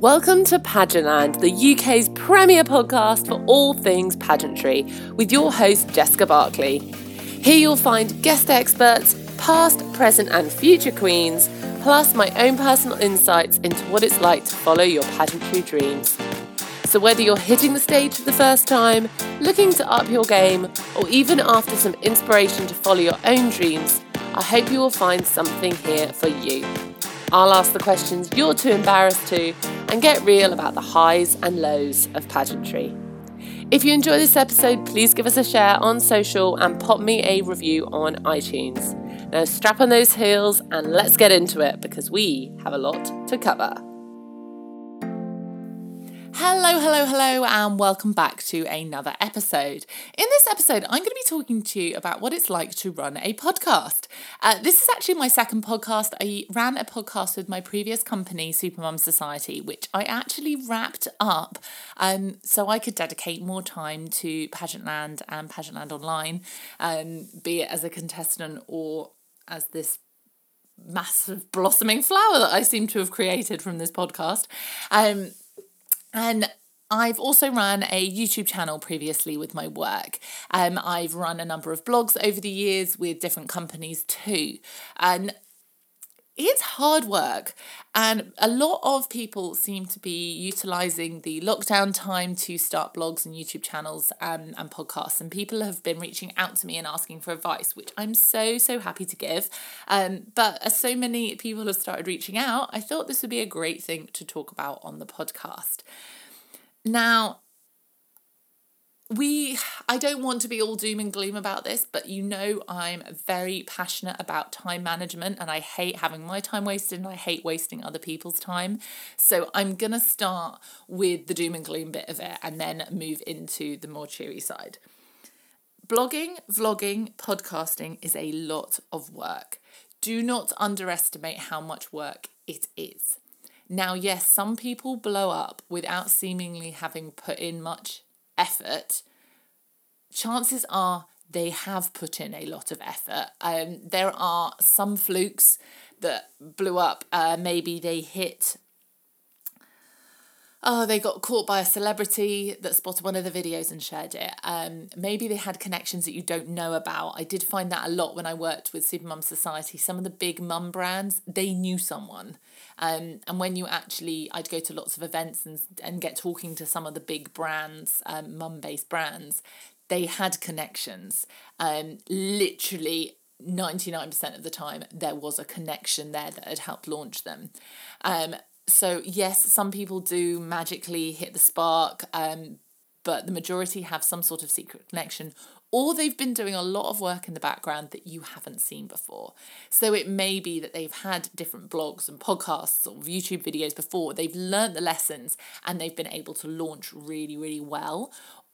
Welcome to Pageantland, the UK's premier podcast for all things pageantry, with your host Jessica Barkley. Here you'll find guest experts, past, present, and future queens, plus my own personal insights into what it's like to follow your pageantry dreams. So, whether you're hitting the stage for the first time, looking to up your game, or even after some inspiration to follow your own dreams, I hope you will find something here for you. I'll ask the questions you're too embarrassed to and get real about the highs and lows of pageantry. If you enjoy this episode, please give us a share on social and pop me a review on iTunes. Now, strap on those heels and let's get into it because we have a lot to cover. Hello, hello, hello, and welcome back to another episode. In this episode, I'm going to be talking to you about what it's like to run a podcast. Uh, this is actually my second podcast. I ran a podcast with my previous company, Supermum Society, which I actually wrapped up um, so I could dedicate more time to Pageantland and Pageantland Online, um, be it as a contestant or as this massive blossoming flower that I seem to have created from this podcast. Um, and I've also run a YouTube channel previously with my work. Um, I've run a number of blogs over the years with different companies too. And it's hard work. And a lot of people seem to be utilizing the lockdown time to start blogs and YouTube channels and, and podcasts. And people have been reaching out to me and asking for advice, which I'm so, so happy to give. Um, but as so many people have started reaching out, I thought this would be a great thing to talk about on the podcast. Now, we I don't want to be all doom and gloom about this, but you know I'm very passionate about time management and I hate having my time wasted and I hate wasting other people's time. So I'm going to start with the doom and gloom bit of it and then move into the more cheery side. Blogging, vlogging, podcasting is a lot of work. Do not underestimate how much work it is. Now, yes, some people blow up without seemingly having put in much effort. Chances are they have put in a lot of effort. Um, there are some flukes that blew up. Uh, maybe they hit oh, they got caught by a celebrity that spotted one of the videos and shared it. Um, maybe they had connections that you don't know about. I did find that a lot when I worked with Supermum Society. Some of the big mum brands, they knew someone. Um, and when you actually, I'd go to lots of events and, and get talking to some of the big brands, um, mum based brands, they had connections. Um, literally 99% of the time, there was a connection there that had helped launch them. Um, so yes, some people do magically hit the spark, um, but the majority have some sort of secret connection or they've been doing a lot of work in the background that you haven't seen before. So it may be that they've had different blogs and podcasts or YouTube videos before, they've learned the lessons and they've been able to launch really, really well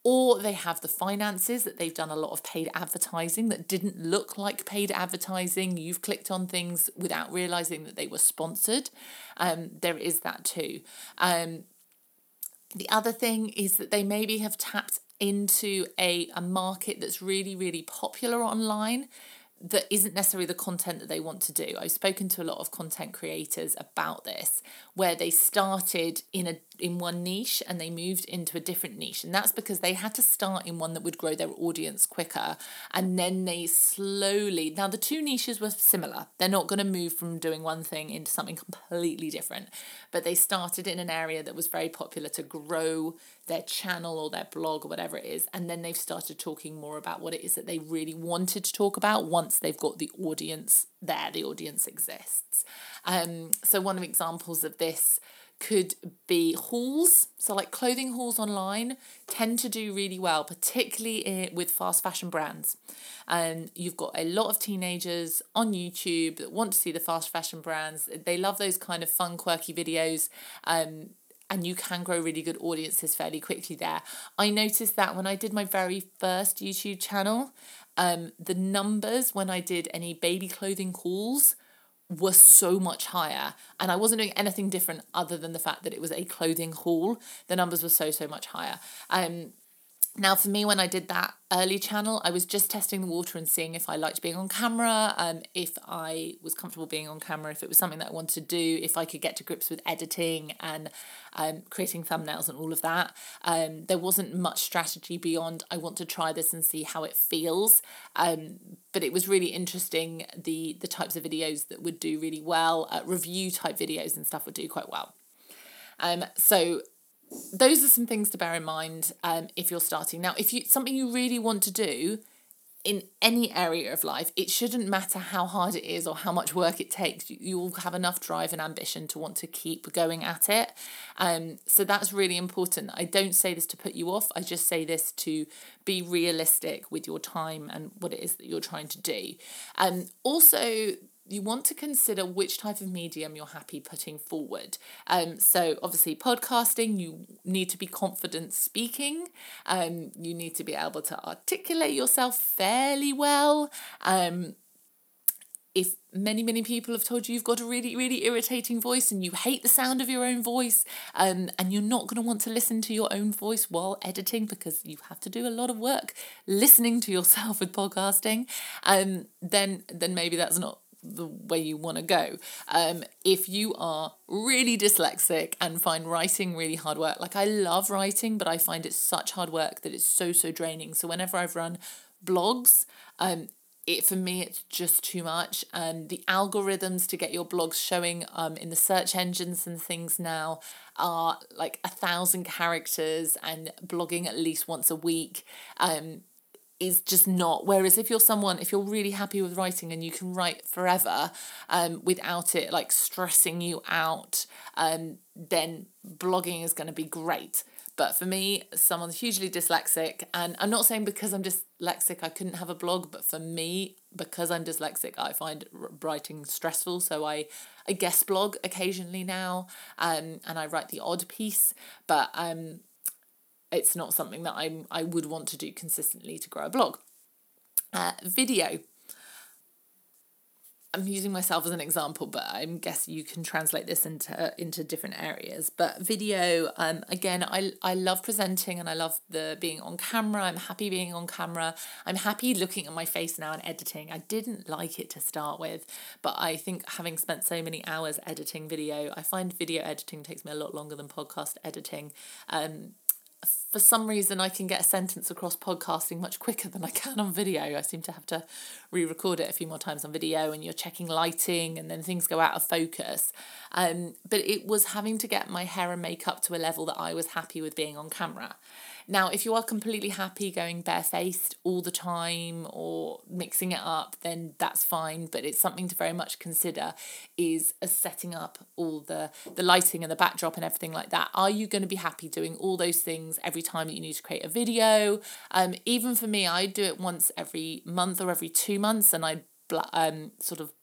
or they have the finances that they've done a lot of paid advertising that didn't look like paid advertising. You've clicked on things without realizing that they were sponsored. Um, there is that too. Um, the other thing is that they maybe have tapped into a, a market that's really, really popular online that isn't necessarily the content that they want to do. I've spoken to a lot of content creators about this where they started in a in one niche and they moved into a different niche. And that's because they had to start in one that would grow their audience quicker. And then they slowly now the two niches were similar. They're not going to move from doing one thing into something completely different. But they started in an area that was very popular to grow their channel or their blog or whatever it is. And then they've started talking more about what it is that they really wanted to talk about once they've got the audience there the audience exists. Um so one of examples of this could be hauls. So, like clothing hauls online tend to do really well, particularly with fast fashion brands. And you've got a lot of teenagers on YouTube that want to see the fast fashion brands. They love those kind of fun, quirky videos. Um, and you can grow really good audiences fairly quickly there. I noticed that when I did my very first YouTube channel, um, the numbers when I did any baby clothing hauls were so much higher and I wasn't doing anything different other than the fact that it was a clothing haul the numbers were so so much higher. Um Now, for me, when I did that early channel, I was just testing the water and seeing if I liked being on camera, um, if I was comfortable being on camera, if it was something that I wanted to do, if I could get to grips with editing and um, creating thumbnails and all of that. Um, there wasn't much strategy beyond I want to try this and see how it feels. Um, but it was really interesting the the types of videos that would do really well, uh, review type videos and stuff would do quite well. Um, so those are some things to bear in mind um, if you're starting. Now, if you something you really want to do in any area of life, it shouldn't matter how hard it is or how much work it takes. You, you'll have enough drive and ambition to want to keep going at it. Um, so that's really important. I don't say this to put you off. I just say this to be realistic with your time and what it is that you're trying to do. Um, also, you want to consider which type of medium you're happy putting forward. Um, so obviously podcasting, you need to be confident speaking. Um, you need to be able to articulate yourself fairly well. Um, if many many people have told you you've got a really really irritating voice and you hate the sound of your own voice um, and you're not going to want to listen to your own voice while editing because you have to do a lot of work listening to yourself with podcasting um, then then maybe that's not the way you want to go. Um, if you are really dyslexic and find writing really hard work, like I love writing, but I find it such hard work that it's so, so draining. So whenever I've run blogs, um, it for me it's just too much and the algorithms to get your blogs showing um in the search engines and things now are like a thousand characters and blogging at least once a week um is just not. Whereas if you're someone, if you're really happy with writing and you can write forever um, without it like stressing you out, um, then blogging is going to be great. But for me, someone's hugely dyslexic, and I'm not saying because I'm dyslexic I couldn't have a blog, but for me, because I'm dyslexic, I find writing stressful. So I, I guest blog occasionally now, um, and I write the odd piece, but um, it's not something that I'm I would want to do consistently to grow a blog. Uh, video. I'm using myself as an example, but I guess you can translate this into into different areas. But video, um, again, I I love presenting and I love the being on camera. I'm happy being on camera. I'm happy looking at my face now and editing. I didn't like it to start with, but I think having spent so many hours editing video, I find video editing takes me a lot longer than podcast editing. Um, for some reason I can get a sentence across podcasting much quicker than I can on video. I seem to have to re record it a few more times on video and you're checking lighting and then things go out of focus. Um, but it was having to get my hair and makeup to a level that I was happy with being on camera. Now, if you are completely happy going barefaced all the time or mixing it up, then that's fine. But it's something to very much consider is setting up all the the lighting and the backdrop and everything like that. Are you going to be happy doing all those things every time that you need to create a video? Um, even for me, I do it once every month or every two months, and I um sort of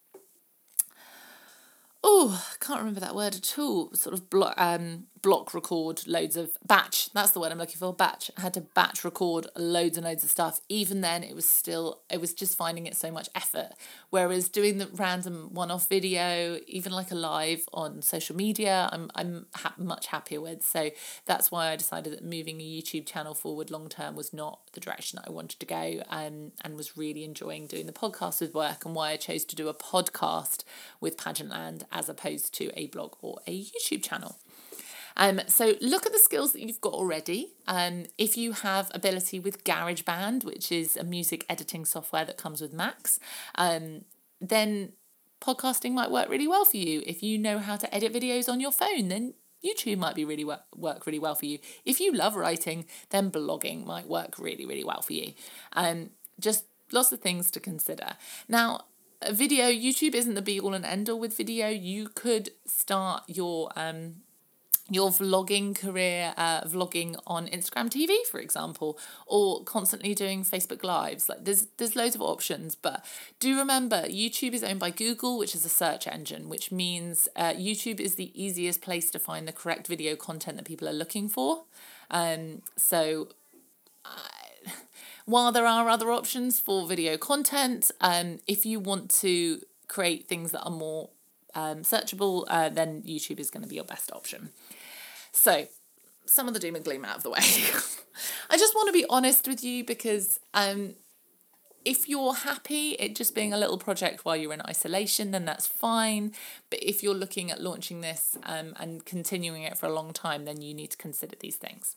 oh, I can't remember that word at all. Sort of block um block record loads of batch. That's the word I'm looking for. Batch. I had to batch record loads and loads of stuff. Even then, it was still it was just finding it so much effort. Whereas doing the random one off video, even like a live on social media, I'm I'm ha- much happier with. So that's why I decided that moving a YouTube channel forward long term was not the direction that I wanted to go. Um, and was really enjoying doing the podcast with work and why I chose to do a podcast with Pageantland as opposed to a blog or a YouTube channel. Um, so look at the skills that you've got already. Um, if you have ability with GarageBand, which is a music editing software that comes with Macs, um, then podcasting might work really well for you. If you know how to edit videos on your phone, then YouTube might be really work, work really well for you. If you love writing, then blogging might work really, really well for you. Um, just lots of things to consider. Now, video, YouTube isn't the be all and end all with video. You could start your um your vlogging career, uh, vlogging on Instagram TV, for example, or constantly doing Facebook Lives. Like there's there's loads of options, but do remember YouTube is owned by Google, which is a search engine, which means uh, YouTube is the easiest place to find the correct video content that people are looking for. Um, so. While there are other options for video content, um, if you want to create things that are more um, searchable, uh, then YouTube is going to be your best option. So, some of the doom and gloom out of the way. I just want to be honest with you because um, if you're happy it just being a little project while you're in isolation, then that's fine. But if you're looking at launching this um, and continuing it for a long time, then you need to consider these things.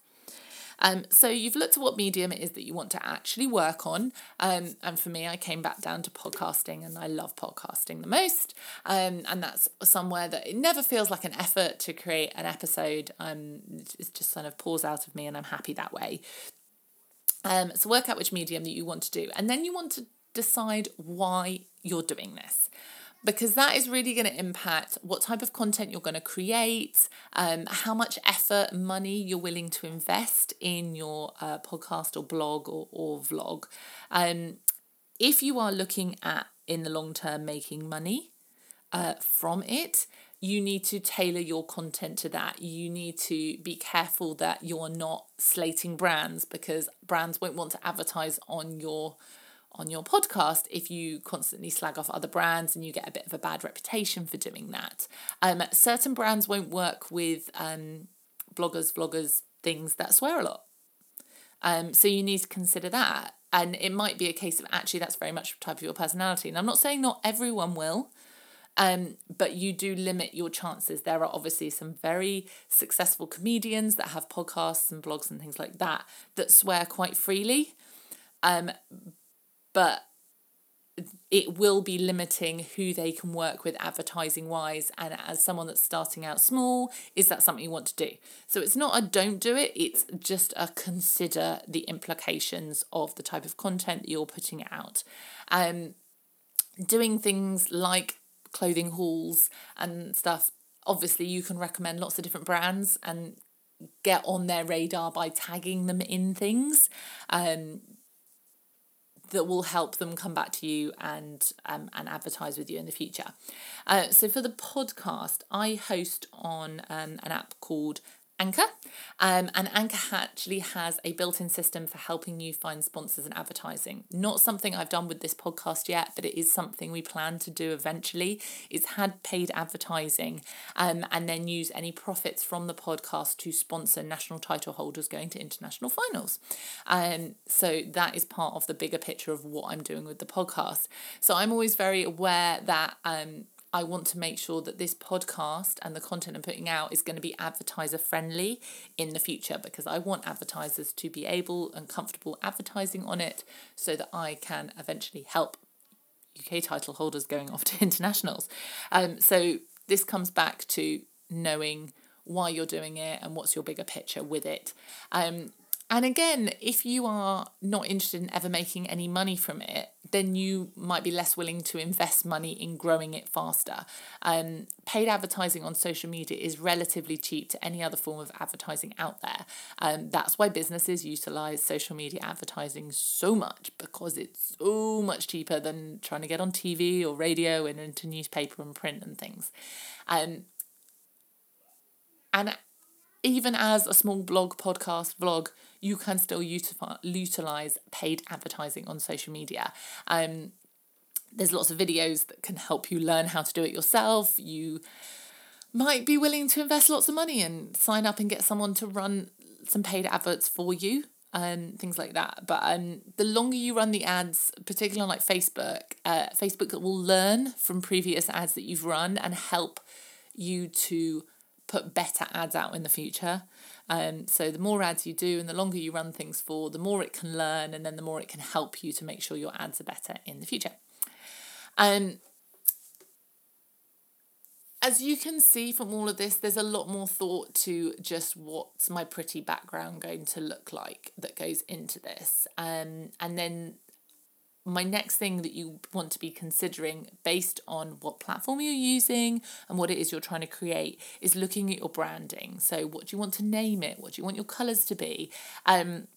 Um, so you've looked at what medium it is that you want to actually work on. Um, and for me, I came back down to podcasting and I love podcasting the most. Um, and that's somewhere that it never feels like an effort to create an episode. Um, it just kind of pours out of me and I'm happy that way. Um, so work out which medium that you want to do. And then you want to decide why you're doing this because that is really going to impact what type of content you're going to create, um, how much effort, money you're willing to invest in your uh, podcast or blog or, or vlog. Um, if you are looking at in the long term making money uh, from it, you need to tailor your content to that. You need to be careful that you're not slating brands because brands won't want to advertise on your on your podcast if you constantly slag off other brands and you get a bit of a bad reputation for doing that. Um, certain brands won't work with um, bloggers, vloggers, things that swear a lot. Um, so you need to consider that. And it might be a case of actually that's very much type of your personality. And I'm not saying not everyone will, um, but you do limit your chances. There are obviously some very successful comedians that have podcasts and blogs and things like that that swear quite freely. Um, but it will be limiting who they can work with advertising wise. And as someone that's starting out small is that something you want to do? So it's not a don't do it it's just a consider the implications of the type of content that you're putting out. Um doing things like clothing hauls and stuff obviously you can recommend lots of different brands and get on their radar by tagging them in things. Um that will help them come back to you and um, and advertise with you in the future. Uh, so for the podcast, I host on um, an app called Anchor. Um, and Anchor actually has a built in system for helping you find sponsors and advertising. Not something I've done with this podcast yet, but it is something we plan to do eventually. It's had paid advertising um, and then use any profits from the podcast to sponsor national title holders going to international finals. Um, so that is part of the bigger picture of what I'm doing with the podcast. So I'm always very aware that. Um, I want to make sure that this podcast and the content I'm putting out is going to be advertiser friendly in the future because I want advertisers to be able and comfortable advertising on it so that I can eventually help UK title holders going off to internationals. Um, so this comes back to knowing why you're doing it and what's your bigger picture with it. Um, and again, if you are not interested in ever making any money from it, then you might be less willing to invest money in growing it faster. Um, paid advertising on social media is relatively cheap to any other form of advertising out there. Um, that's why businesses utilize social media advertising so much because it's so much cheaper than trying to get on TV or radio and into newspaper and print and things. Um, and even as a small blog, podcast, vlog, you can still utilize paid advertising on social media. Um, there's lots of videos that can help you learn how to do it yourself. You might be willing to invest lots of money and sign up and get someone to run some paid adverts for you and um, things like that. But um, the longer you run the ads, particularly on like Facebook, uh, Facebook will learn from previous ads that you've run and help you to put better ads out in the future. Um, so the more ads you do and the longer you run things for, the more it can learn and then the more it can help you to make sure your ads are better in the future. Um, as you can see from all of this, there's a lot more thought to just what's my pretty background going to look like that goes into this. Um, and then my next thing that you want to be considering based on what platform you're using and what it is you're trying to create is looking at your branding. So, what do you want to name it? What do you want your colors to be? Um,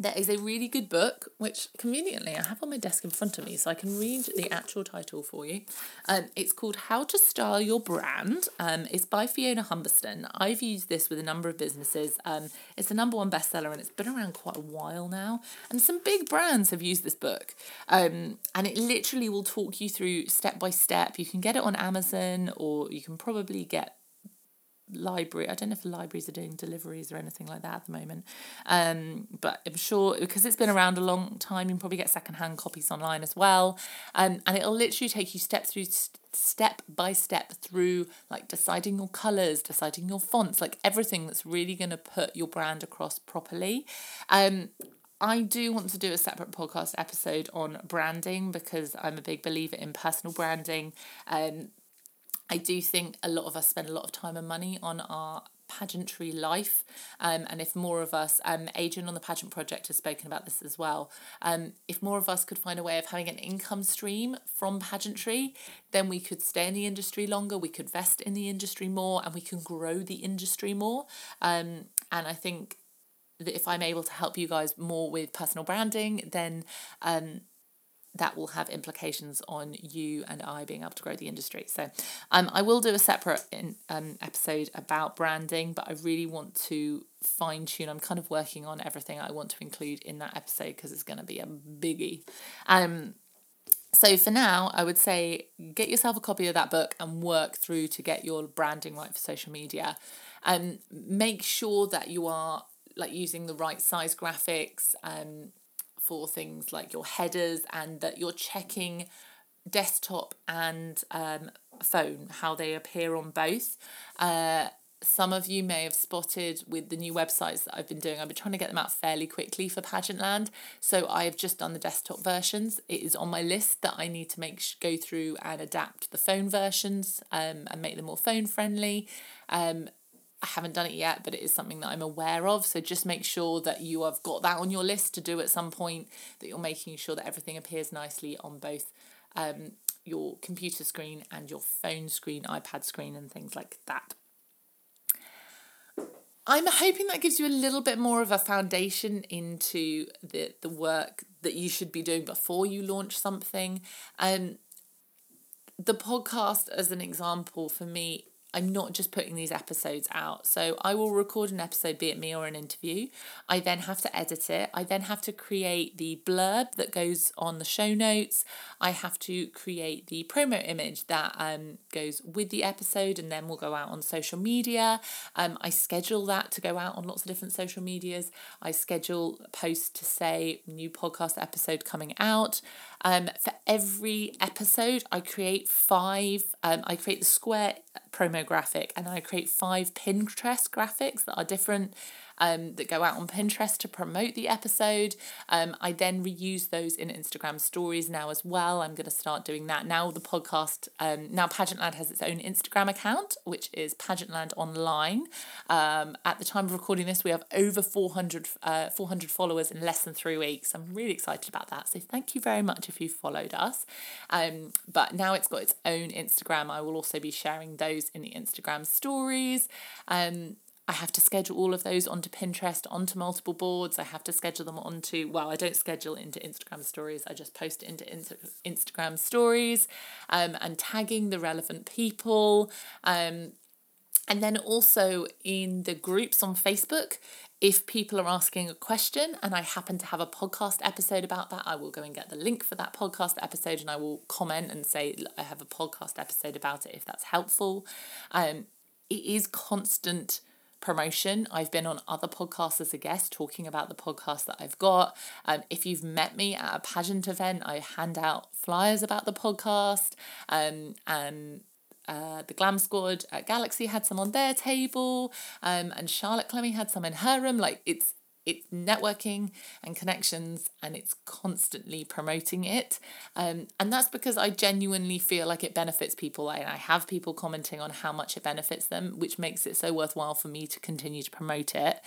there is a really good book, which conveniently I have on my desk in front of me, so I can read the actual title for you. Um, it's called How to Style Your Brand. Um, it's by Fiona Humberstone. I've used this with a number of businesses. Um, it's the number one bestseller and it's been around quite a while now. And some big brands have used this book. Um, and it literally will talk you through step by step. You can get it on Amazon or you can probably get library. I don't know if the libraries are doing deliveries or anything like that at the moment. Um, but I'm sure because it's been around a long time, you can probably get secondhand copies online as well. Um, and it'll literally take you step through step by step through like deciding your colors, deciding your fonts, like everything that's really going to put your brand across properly. Um, I do want to do a separate podcast episode on branding because I'm a big believer in personal branding. Um, I do think a lot of us spend a lot of time and money on our pageantry life. Um, and if more of us, um, Adrian on the Pageant Project has spoken about this as well. Um, if more of us could find a way of having an income stream from pageantry, then we could stay in the industry longer, we could vest in the industry more, and we can grow the industry more. Um, and I think that if I'm able to help you guys more with personal branding, then um, that will have implications on you and I being able to grow the industry. So um, I will do a separate in, um, episode about branding, but I really want to fine tune. I'm kind of working on everything I want to include in that episode because it's going to be a biggie. Um, so for now, I would say get yourself a copy of that book and work through to get your branding right for social media. Um, make sure that you are like using the right size graphics um, for things like your headers and that you're checking desktop and um, phone how they appear on both. Uh, some of you may have spotted with the new websites that I've been doing. I've been trying to get them out fairly quickly for Pageantland. So I have just done the desktop versions. It is on my list that I need to make go through and adapt the phone versions um, and make them more phone friendly. Um, I haven't done it yet, but it is something that I'm aware of. So just make sure that you have got that on your list to do at some point, that you're making sure that everything appears nicely on both um, your computer screen and your phone screen, iPad screen, and things like that. I'm hoping that gives you a little bit more of a foundation into the, the work that you should be doing before you launch something. Um, the podcast, as an example, for me, I'm not just putting these episodes out. So I will record an episode, be it me or an interview. I then have to edit it. I then have to create the blurb that goes on the show notes. I have to create the promo image that um, goes with the episode and then will go out on social media. Um, I schedule that to go out on lots of different social medias. I schedule a post to say new podcast episode coming out. Um, for every episode, I create five, um, I create the square promo graphic and I create five Pinterest graphics that are different um, that go out on Pinterest to promote the episode. Um, I then reuse those in Instagram stories now as well. I'm going to start doing that now. The podcast, um, now Pageantland has its own Instagram account, which is Pageantland Online. Um, at the time of recording this, we have over 400, uh, 400 followers in less than three weeks. I'm really excited about that. So thank you very much if you followed us. Um, but now it's got its own Instagram. I will also be sharing those in the Instagram stories. Um, I have to schedule all of those onto Pinterest, onto multiple boards. I have to schedule them onto, well, I don't schedule into Instagram stories. I just post into Instagram stories um, and tagging the relevant people. Um, and then also in the groups on Facebook, if people are asking a question and I happen to have a podcast episode about that, I will go and get the link for that podcast episode and I will comment and say I have a podcast episode about it if that's helpful. Um, it is constant promotion. I've been on other podcasts as a guest talking about the podcast that I've got. Um, if you've met me at a pageant event, I hand out flyers about the podcast. Um, and uh, the Glam Squad at Galaxy had some on their table, um, and Charlotte Clemmy had some in her room. Like it's it's networking and connections and it's constantly promoting it. Um, and that's because i genuinely feel like it benefits people and i have people commenting on how much it benefits them which makes it so worthwhile for me to continue to promote it.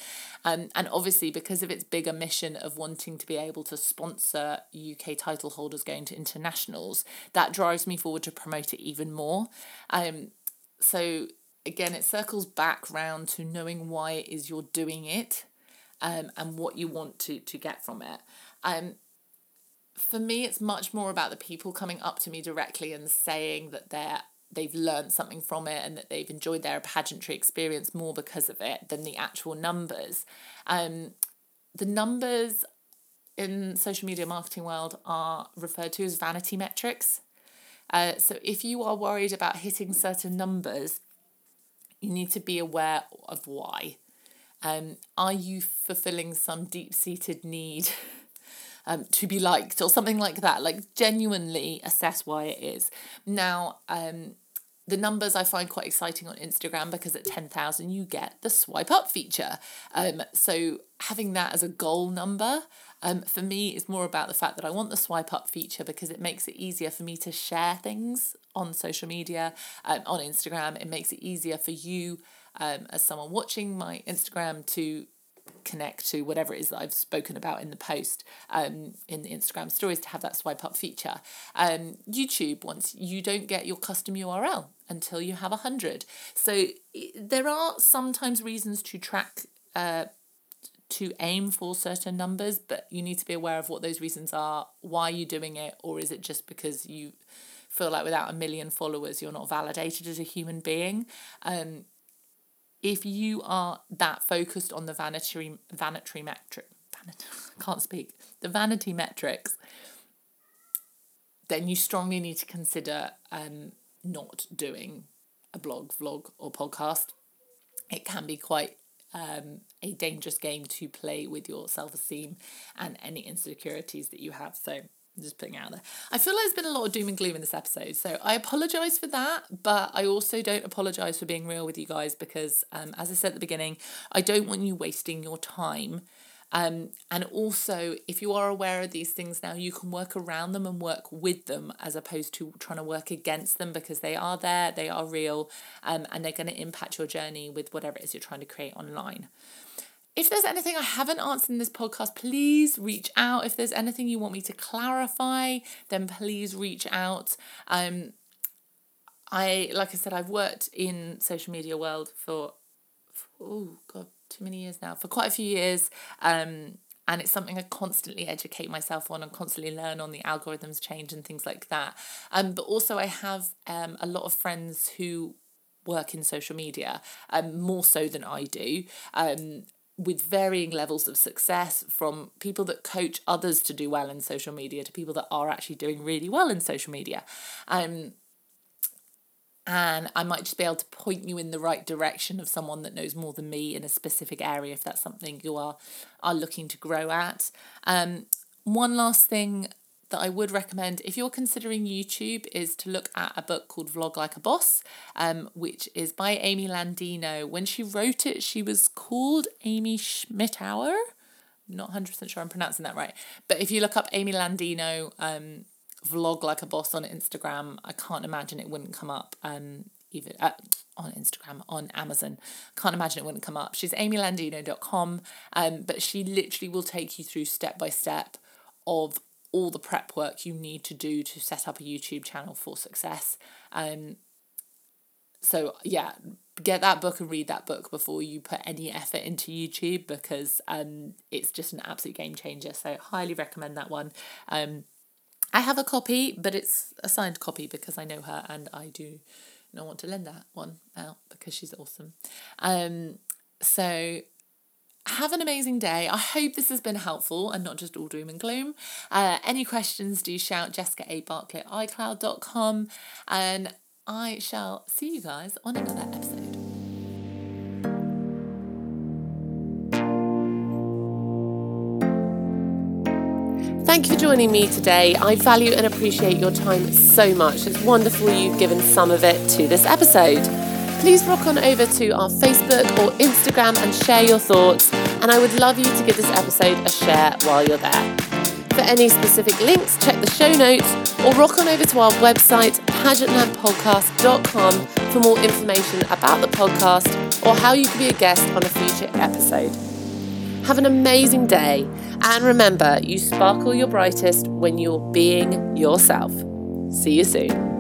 Um, and obviously because of its bigger mission of wanting to be able to sponsor uk title holders going to internationals that drives me forward to promote it even more. Um, so again it circles back round to knowing why it is you're doing it um, and what you want to to get from it. Um, for me, it's much more about the people coming up to me directly and saying that they're they've learned something from it and that they've enjoyed their pageantry experience more because of it than the actual numbers. Um, the numbers in social media marketing world are referred to as vanity metrics. Uh, so if you are worried about hitting certain numbers, you need to be aware of why. Um, are you fulfilling some deep seated need um, to be liked or something like that? Like, genuinely assess why it is. Now, um, the numbers I find quite exciting on Instagram because at 10,000 you get the swipe up feature. Um, so having that as a goal number um, for me is more about the fact that I want the swipe up feature because it makes it easier for me to share things on social media, um, on Instagram. It makes it easier for you um, as someone watching my Instagram to connect to whatever it is that I've spoken about in the post um, in the Instagram stories to have that swipe up feature. Um, YouTube, once you don't get your custom URL until you have a hundred. So there are sometimes reasons to track. Uh, to aim for certain numbers, but you need to be aware of what those reasons are. Why are you doing it? Or is it just because you feel like without a million followers, you're not validated as a human being? Um, if you are that focused on the vanity vanity metric vanity, can't speak the vanity metrics then you strongly need to consider um, not doing a blog vlog or podcast. It can be quite um, a dangerous game to play with your self-esteem and any insecurities that you have. So just putting out there. I feel like there's been a lot of doom and gloom in this episode, so I apologize for that, but I also don't apologize for being real with you guys because, um, as I said at the beginning, I don't want you wasting your time. Um, and also, if you are aware of these things now, you can work around them and work with them as opposed to trying to work against them because they are there, they are real, um, and they're going to impact your journey with whatever it is you're trying to create online. If there's anything I haven't answered in this podcast, please reach out. If there's anything you want me to clarify, then please reach out. Um, I like I said, I've worked in social media world for, for oh god, too many years now. For quite a few years. Um, and it's something I constantly educate myself on and constantly learn on the algorithms change and things like that. Um, but also I have um a lot of friends who work in social media, um, more so than I do. Um, with varying levels of success from people that coach others to do well in social media to people that are actually doing really well in social media. Um, and I might just be able to point you in the right direction of someone that knows more than me in a specific area if that's something you are are looking to grow at. Um, one last thing that I would recommend if you're considering YouTube is to look at a book called Vlog Like a Boss, um, which is by Amy Landino. When she wrote it, she was called Amy Schmittauer. Not 100% sure I'm pronouncing that right. But if you look up Amy Landino, um, Vlog Like a Boss on Instagram, I can't imagine it wouldn't come up. Um, even uh, on Instagram, on Amazon. Can't imagine it wouldn't come up. She's amylandino.com, um, but she literally will take you through step by step of all the prep work you need to do to set up a YouTube channel for success. Um, so yeah, get that book and read that book before you put any effort into YouTube because um, it's just an absolute game changer. So highly recommend that one. Um, I have a copy, but it's a signed copy because I know her and I do not want to lend that one out because she's awesome. Um, so have an amazing day. I hope this has been helpful and not just all doom and gloom. Uh, any questions, do shout Jessica A. Barkley at iCloud.com and I shall see you guys on another episode. Thank you for joining me today. I value and appreciate your time so much. It's wonderful you've given some of it to this episode please rock on over to our Facebook or Instagram and share your thoughts. And I would love you to give this episode a share while you're there. For any specific links, check the show notes or rock on over to our website, pageantlandpodcast.com, for more information about the podcast or how you can be a guest on a future episode. Have an amazing day, and remember, you sparkle your brightest when you're being yourself. See you soon.